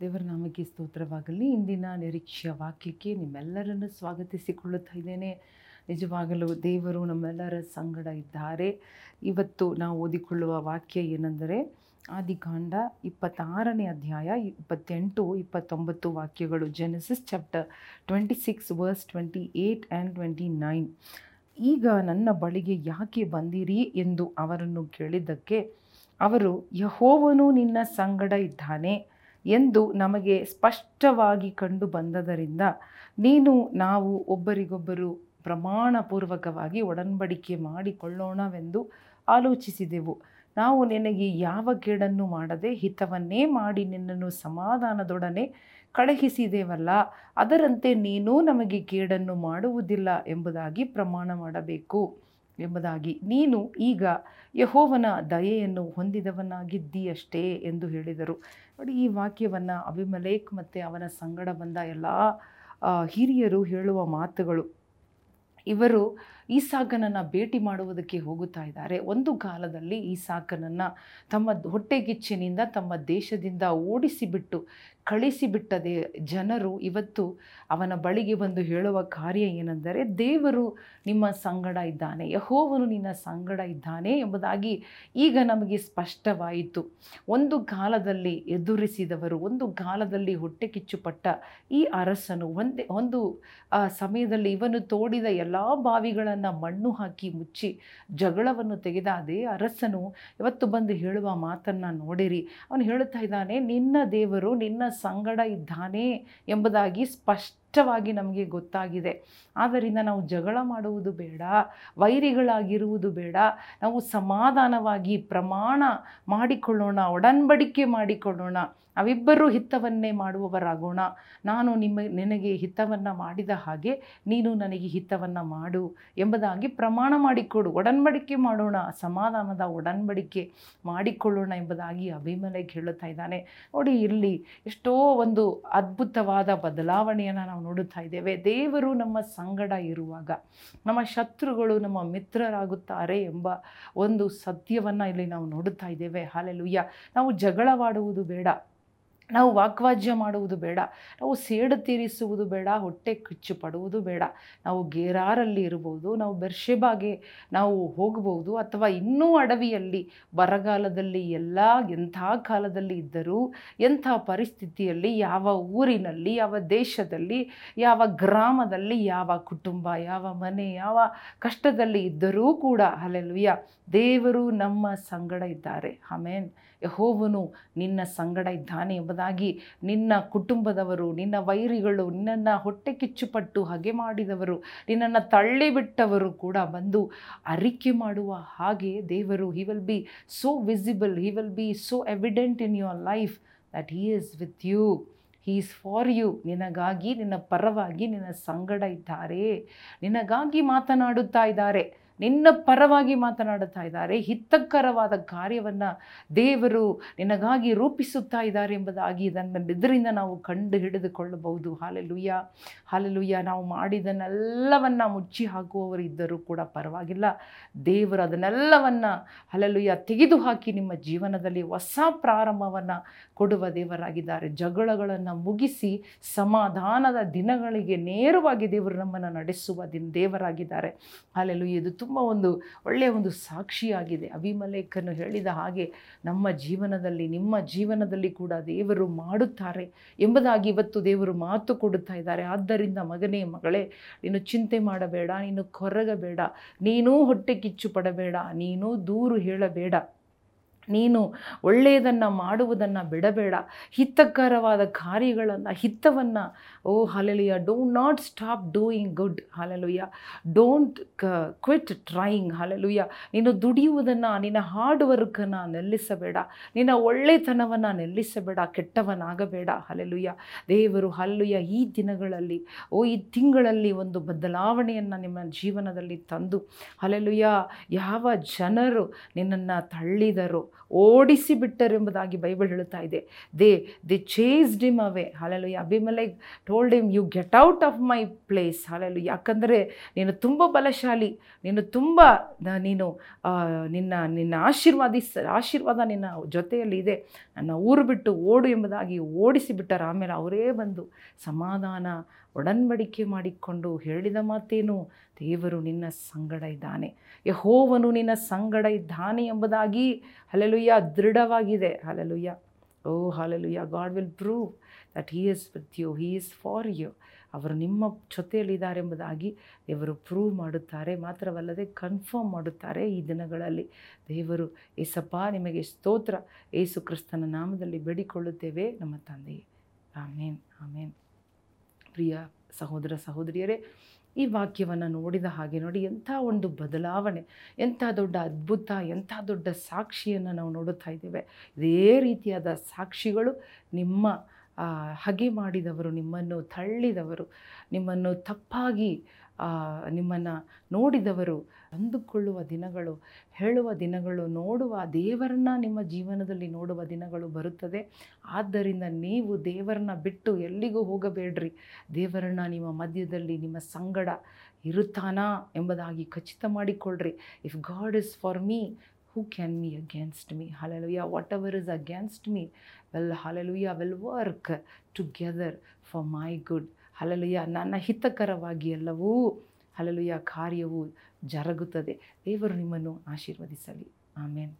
ದೇವರ ನಾಮಕ್ಕೆ ಸ್ತೋತ್ರವಾಗಲಿ. ಇಂದಿನ ನಿರೀಕ್ಷೆಯ ವಾಕ್ಯಕ್ಕೆ ನಿಮ್ಮೆಲ್ಲರನ್ನು ಸ್ವಾಗತಿಸಿಕೊಳ್ಳುತ್ತಾ ಇದ್ದೇನೆ. ನಿಜವಾಗಲೂ ದೇವರು ನಮ್ಮೆಲ್ಲರ ಸಂಗಡ ಇದ್ದಾರೆ. ಇವತ್ತು ನಾವು ಓದಿಕೊಳ್ಳುವ ವಾಕ್ಯ ಏನೆಂದರೆ ಆದಿಕಾಂಡ ಇಪ್ಪತ್ತಾರನೇ ಅಧ್ಯಾಯ ಇಪ್ಪತ್ತೆಂಟು ಇಪ್ಪತ್ತೊಂಬತ್ತು ವಾಕ್ಯಗಳು. Genesis chapter twenty six verse twenty eight and twenty nine ಈಗ ನನ್ನ ಬಳಿಗೆ ಯಾಕೆ ಬಂದಿರಿ ಎಂದು ಅವರನ್ನು ಕೇಳಿದ್ದಕ್ಕೆ, ಅವರು ಯಹೋವನು ನಿನ್ನ ಸಂಗಡ ಇದ್ದಾನೆ. ಎಂದು ನಮಗೆ ಸ್ಪಷ್ಟವಾಗಿ ಕಂಡು ಬಂದದರಿಂದ ನೀನು ನಾವು ಒಬ್ಬರಿಗೊಬ್ಬರು ಪ್ರಮಾಣಪೂರ್ವಕವಾಗಿ ಒಡಂಬಡಿಕೆ ಮಾಡಿಕೊಳ್ಳೋಣವೆಂದು ಆಲೋಚಿಸಿದೆವು. ನಾವು ನಿನಗೆ ಯಾವ ಕೇಡನ್ನು ಮಾಡದೆ ಹಿತವನ್ನೇ ಮಾಡಿ ನಿನ್ನನ್ನು ಸಮಾಧಾನದೊಡನೆ ಕಳುಹಿಸಿದೆವಲ್ಲ, ಅದರಂತೆ ನೀನೂ ನಮಗೆ ಕೇಡನ್ನು ಮಾಡುವುದಿಲ್ಲ ಎಂಬುದಾಗಿ ಪ್ರಮಾಣ ಮಾಡಬೇಕು. ಎಂಬುದಾಗಿ. ನೀನು ಈಗ ಯಹೋವನ ದಯೆಯನ್ನು ಹೊಂದಿದವನಾಗಿದ್ದೀಯಷ್ಟೇ ಎಂದು ಹೇಳಿದರು. ನೋಡಿ, ಈ ವಾಕ್ಯವನ್ನು ಅಭಿಮಲೇಖ್ ಮತ್ತು ಅವನ ಸಂಗಡ ಬಂದ ಎಲ್ಲ ಹಿರಿಯರು ಹೇಳುವ ಮಾತುಗಳು. ಇವರು ಈಸಾಕನನ್ನು ಭೇಟಿ ಮಾಡುವುದಕ್ಕೆ ಹೋಗುತ್ತಾ ಇದ್ದಾರೆ. ಒಂದು ಕಾಲದಲ್ಲಿ ಈಸಾಕನನ್ನು ತಮ್ಮ ಹೊಟ್ಟೆಗಿಚ್ಚಿನಿಂದ ತಮ್ಮ ದೇಶದಿಂದ ಓಡಿಸಿಬಿಟ್ಟು, ಕಳಿಸಿಬಿಟ್ಟದೆ ಜನರು ಇವತ್ತು ಅವನ ಬಳಿಗೆ ಬಂದು ಹೇಳುವ ಕಾರ್ಯ ಏನೆಂದರೆ, ದೇವರು ನಿಮ್ಮ ಸಂಗಡ ಇದ್ದಾನೆ, ಯಹೋವನು ನಿನ್ನ ಸಂಗಡ ಇದ್ದಾನೆ ಎಂಬುದಾಗಿ ಈಗ ನಮಗೆ ಸ್ಪಷ್ಟವಾಯಿತು. ಒಂದು ಕಾಲದಲ್ಲಿ ಎದುರಿಸಿದವರು, ಒಂದು ಕಾಲದಲ್ಲಿ ಹೊಟ್ಟೆ ಕಿಚ್ಚುಪಟ್ಟ ಈ ಅರಸನು, ಒಂದೇ, ಒಂದು ಸಮಯದಲ್ಲಿ ಇವನು ತೋಡಿದ ಎಲ್ಲ ಬಾವಿಗಳನ್ನು ಮಣ್ಣು ಹಾಕಿ ಮುಚ್ಚಿ ಜಗಳವನ್ನು ತೆಗೆದ ಅದೇ ಅರಸನು ಇವತ್ತು ಬಂದು ಹೇಳುವ ಮಾತನ್ನು ನೋಡಿರಿ. ಅವನು ಹೇಳುತ್ತಾ ಇದ್ದಾನೆ, ನಿನ್ನ ದೇವರು ನಿನ್ನ ಸಂಗಡ ಇದ್ದಾನೆ ಎಂಬುದಾಗಿ ಸ್ಪಷ್ಟವಾಗಿ ನಮಗೆ ಗೊತ್ತಾಗಿದೆ. ಆದ್ದರಿಂದ ನಾವು ಜಗಳ ಮಾಡುವುದು ಬೇಡ, ವೈರಿಗಳಾಗಿರುವುದು ಬೇಡ, ನಾವು ಸಮಾಧಾನವಾಗಿ ಪ್ರಮಾಣ ಮಾಡಿಕೊಳ್ಳೋಣ, ಒಡಂಬಡಿಕೆ ಮಾಡಿಕೊಳ್ಳೋಣ. ನಾವಿಬ್ಬರೂ ಹಿತವನ್ನೇ ಮಾಡುವವರಾಗೋಣ. ನಾನು ನಿಮ್ಮ, ನಿನಗೆ ಹಿತವನ್ನು ಮಾಡಿದ ಹಾಗೆ ನೀನು ನನಗೆ ಹಿತವನ್ನು ಮಾಡು ಎಂಬುದಾಗಿ ಪ್ರಮಾಣ ಮಾಡಿಕೊಡು. ಒಡಂಬಡಿಕೆ ಮಾಡೋಣ, ಸಮಾಧಾನದ ಒಡಂಬಡಿಕೆ ಮಾಡಿಕೊಳ್ಳೋಣ ಎಂಬುದಾಗಿ ಅಭಿಮಲೆಗೆ ಹೇಳುತ್ತಾ ಇದ್ದಾನೆ. ನೋಡಿ ಇಲ್ಲಿ ಎಷ್ಟೋ ಒಂದು ಅದ್ಭುತವಾದ ಬದಲಾವಣೆಯನ್ನು ನಾವು ನೋಡುತ್ತಾ ಇದ್ದೇವೆ. ದೇವರು ನಮ್ಮ ಸಂಗಡ ಇರುವಾಗ, ನಮ್ಮ ಶತ್ರುಗಳು ನಮ್ಮ ಮಿತ್ರರಾಗುತ್ತಾರೆ ಎಂಬ ಒಂದು ಸತ್ಯವನ್ನು ಇಲ್ಲಿ ನಾವು ನೋಡುತ್ತಾ ಇದ್ದೇವೆ. ಹಾಲೆಲುಯ್ಯ. ನಾವು ಜಗಳವಾಡುವುದು ಬೇಡ. ನಾವು ವಾಕ್ವಾಜ್ಯ ಮಾಡುವುದು ಬೇಡ, ನಾವು ಸೇಡು ತೀರಿಸುವುದು ಬೇಡ, ಹೊಟ್ಟೆ ಕಿಚ್ಚು ಪಡುವುದು ಬೇಡ, ನಾವು ಗೇರಾರಲ್ಲಿ ಇರ್ಬೋದು, ನಾವು ಬೆರ್ಷೆಬಾಗೆ ನಾವು ಹೋಗಬಹುದು ಅಥವಾ ಇನ್ನೂ ಅಡವಿಯಲ್ಲಿ, ಬರಗಾಲದಲ್ಲಿ ಎಲ್ಲ, ಎಂಥ ಕಾಲದಲ್ಲಿ ಇದ್ದರೂ, ಎಂಥ ಪರಿಸ್ಥಿತಿಯಲ್ಲಿ, ಯಾವ ಊರಿನಲ್ಲಿ, ಯಾವ ದೇಶದಲ್ಲಿ, ಯಾವ ಗ್ರಾಮದಲ್ಲಿ, ಯಾವ ಕುಟುಂಬ, ಯಾವ ಮನೆ, ಯಾವ ಕಷ್ಟದಲ್ಲಿ ಇದ್ದರೂ ಕೂಡ ಅಲ್ಲೆಲ್ವಿಯ ದೇವರು ನಮ್ಮ ಸಂಗಡ ಇದ್ದಾರೆ. ಆಮೇನ್. ಯಹೋವನು ನಿನ್ನ ಸಂಗಡ ಇದ್ದಾನೆ ಎಂಬುದಾಗಿ ನಿನ್ನ ಕುಟುಂಬದವರು, ನಿನ್ನ ವೈರಿಗಳು ನಿನ್ನನ್ನು ಹೊಟ್ಟೆ ಕಿಚ್ಚುಪಟ್ಟು ಹಗೆ ಮಾಡಿದವರು, ನಿನ್ನನ್ನು ತಳ್ಳಿಬಿಟ್ಟವರು ಕೂಡ ಬಂದು ಅರಿಕೆ ಮಾಡುವ ಹಾಗೆ ದೇವರು he will be so visible he will be so evident in your life that he is with you he is for you ನಿನಗಾಗಿ, ನಿನ್ನ ಪರವಾಗಿ ನಿನ್ನ ಸಂಗಡ ಇದ್ದಾರೆ. ನಿನಗಾಗಿ ಮಾತನಾಡುತ್ತಾ ಇದ್ದಾರೆ. ನಿನ್ನ ಪರವಾಗಿ ಮಾತನಾಡುತ್ತಾ ಇದ್ದಾರೆ, ಹಿತಕರವಾದ ಕಾರ್ಯವನ್ನು ದೇವರು ನಿನಗಾಗಿ ರೂಪಿಸುತ್ತಾ ಇದ್ದಾರೆ ಎಂಬುದಾಗಿ ಇದನ್ನು ಇದರಿಂದ ನಾವು ಕಂಡು ಹಿಡಿದುಕೊಳ್ಳಬಹುದು. ಹಾಲೆಲುಯ್ಯ. ಹಾಲೆಲುಯ್ಯ. ನಾವು ಮಾಡಿದನ್ನೆಲ್ಲವನ್ನು ಮುಚ್ಚಿ ಹಾಕುವವರು ಇದ್ದರೂ ಕೂಡ ಪರವಾಗಿಲ್ಲ. ದೇವರು ಅದನ್ನೆಲ್ಲವನ್ನು ಹಲಲುಯ್ಯ ತೆಗೆದುಹಾಕಿ ನಿಮ್ಮ ಜೀವನದಲ್ಲಿ ಹೊಸ ಪ್ರಾರಂಭವನ್ನು ಕೊಡುವ ದೇವರಾಗಿದ್ದಾರೆ. ಜಗಳಗಳನ್ನು ಮುಗಿಸಿ ಸಮಾಧಾನದ ದಿನಗಳಿಗೆ ನೇರವಾಗಿ ದೇವರು ನಮ್ಮನ್ನು ನಡೆಸುವ ದಿನ ದೇವರಾಗಿದ್ದಾರೆ. ಹಾಲೆಲುಯ್ಯ. ಇದು ತುಂಬ ಒಂದು ಒಳ್ಳೆಯ ಒಂದು ಸಾಕ್ಷಿಯಾಗಿದೆ. ಅಭಿಮಲೇಖನು ಹೇಳಿದ ಹಾಗೆ ನಮ್ಮ ಜೀವನದಲ್ಲಿ, ನಿಮ್ಮ ಜೀವನದಲ್ಲಿ ಕೂಡ ದೇವರು ಮಾಡುತ್ತಾರೆ ಎಂಬುದಾಗಿ ಇವತ್ತು ದೇವರು ಮಾತು ಕೊಡುತ್ತಾ ಇದ್ದಾರೆ. ಆದ್ದರಿಂದ ಮಗನೇ, ಮಗಳೇ, ನೀನು ಚಿಂತೆ ಮಾಡಬೇಡ, ನೀನು ಕೊರಗಬೇಡ, ನೀನೂ ಹೊಟ್ಟೆ ಕಿಚ್ಚು ಪಡಬೇಡ, ನೀನು ದೂರು ಹೇಳಬೇಡ. ನೀನು ಒಳ್ಳೆಯದನ್ನು ಮಾಡುವುದನ್ನು ಬಿಡಬೇಡ. ಹಿತಕರವಾದ ಕಾರ್ಯಗಳನ್ನು, ಹಿತವನ್ನು, ಓ hallelujah don't not stop doing good. Hallelujah don't quit trying. Hallelujah ನೀನು ದುಡಿಯುವುದನ್ನು, ನಿನ್ನ ಹಾರ್ಡ್ ವರ್ಕನ್ನು ನಿಲ್ಲಿಸಬೇಡ. ನಿನ್ನ ಒಳ್ಳೆತನವನ್ನು ನಿಲ್ಲಿಸಬೇಡ. ಕೆಟ್ಟವನಾಗಬೇಡ. ಹಾಲೆಲುಯ್ಯ ದೇವರು ಹಾಲೆಲುಯ್ಯ ಈ ದಿನಗಳಲ್ಲಿ, ಓ ಈ ತಿಂಗಳಲ್ಲಿ ಒಂದು ಬದಲಾವಣೆಯನ್ನು ನಿಮ್ಮ ಜೀವನದಲ್ಲಿ ತಂದು. ಹಾಲೆಲುಯ್ಯ ಯಾವ ಜನರು ನಿನ್ನನ್ನು ತಳ್ಳಿದರೋ? ಓಡಿಸಿ ಬಿಟ್ಟರು ಎಂಬುದಾಗಿ ಬೈಬಲ್ ಹೇಳುತ್ತಾ ಇದೆ. They they chased him away ಹಾಲೆಲು Abimelech told him you get out of my place ಹಾಲೆಲು ಯಾಕಂದರೆ ನೀನು ತುಂಬ ಬಲಶಾಲಿ, ನೀನು ತುಂಬ ನೀನು ನಿನ್ನ ನಿನ್ನ ಆಶೀರ್ವಾದಿ, ಆಶೀರ್ವಾದ ನಿನ್ನ ಜೊತೆಯಲ್ಲಿ ಇದೆ. ನನ್ನ ಊರು ಬಿಟ್ಟು ಓಡು ಎಂಬುದಾಗಿ ಓಡಿಸಿ ಬಿಟ್ಟರು ಆಮೇಲೆ ಅವರೇ ಬಂದು ಸಮಾಧಾನ ಒಡನ್ಬಡಿಕೆ ಮಾಡಿಕೊಂಡು ಹೇಳಿದ ಮಾತೇನು? ದೇವರು ನಿನ್ನ ಸಂಗಡ ಇದ್ದಾನೆ. ಯಹೋವನು ನಿನ್ನ ಸಂಗಡ ಇದ್ದಾನೆ ಎಂಬುದಾಗಿ hallelujah ದೃಢವಾಗಿದೆ. Hallelujah oh hallelujah God will prove that he is with you, he is for you. ಅವರು ನಿಮ್ಮ ಜೊತೆಯಲ್ಲಿದ್ದಾರೆ ಎಂಬುದಾಗಿ ದೇವರು ಪ್ರೂವ್ ಮಾಡುತ್ತಾರೆ. ಮಾತ್ರವಲ್ಲದೆ ಕನ್ಫರ್ಮ್ ಮಾಡುತ್ತಾರೆ ಈ ದಿನಗಳಲ್ಲಿ. ದೇವರು, ಏಸಪ್ಪ, ನಿಮಗೆ ಸ್ತೋತ್ರ. ಏಸು ಕ್ರಿಸ್ತನ ನಾಮದಲ್ಲಿ ಬೇಡಿಕೊಳ್ಳುತ್ತೇವೆ. ನಮ್ಮ ತಂದೆಯೇ. ಆಮೇನ್. ಆಮೇನ್. ಪ್ರಿಯ ಸಹೋದರ ಸಹೋದರಿಯರೇ, ಈ ವಾಕ್ಯವನ್ನು ನೋಡಿದ ಹಾಗೆ ನೋಡಿ, ಎಂಥ ಒಂದು ಬದಲಾವಣೆ, ಎಂಥ ದೊಡ್ಡ ಅದ್ಭುತ, ಎಂಥ ದೊಡ್ಡ ಸಾಕ್ಷಿಯನ್ನು ನಾವು ನೋಡುತ್ತಾ ಇದ್ದೇವೆ. ಇದೇ ರೀತಿಯಾದ ಸಾಕ್ಷಿಗಳು ನಿಮ್ಮ ಹಗೆ ಮಾಡಿದವರು, ನಿಮ್ಮನ್ನು ತಳ್ಳಿದವರು, ನಿಮ್ಮನ್ನು ತಪ್ಪಾಗಿ ನಿಮ್ಮನ್ನು ನೋಡಿದವರು, ಅಂದುಕೊಳ್ಳುವ ದಿನಗಳು, ಹೇಳುವ ದಿನಗಳು, ನೋಡುವ ದೇವರನ್ನ ನಿಮ್ಮ ಜೀವನದಲ್ಲಿ ನೋಡುವ ದಿನಗಳು ಬರುತ್ತದೆ. ಆದ್ದರಿಂದ ನೀವು ದೇವರನ್ನ ಬಿಟ್ಟು ಎಲ್ಲಿಗೂ ಹೋಗಬೇಡ್ರಿ. ದೇವರನ್ನ ನಿಮ್ಮ ಮಧ್ಯದಲ್ಲಿ ನಿಮ್ಮ ಸಂಗಡ ಇರುತ್ತಾನಾ ಎಂಬುದಾಗಿ ಖಚಿತ ಮಾಡಿಕೊಳ್ಳ್ರಿ. If God is for me who can me against me hallelujah whatever is against me well hallelujah will work together for my good hallelujah ನನ್ನ ಹಿತಕರವಾಗಿ ಎಲ್ಲವೂ ಹಲಲುಯ ಕಾರ್ಯವು ಜರುಗುತ್ತದೆ. ದೇವರು ನಿಮ್ಮನ್ನು ಆಶೀರ್ವದಿಸಲಿ. ಆಮೇನ್.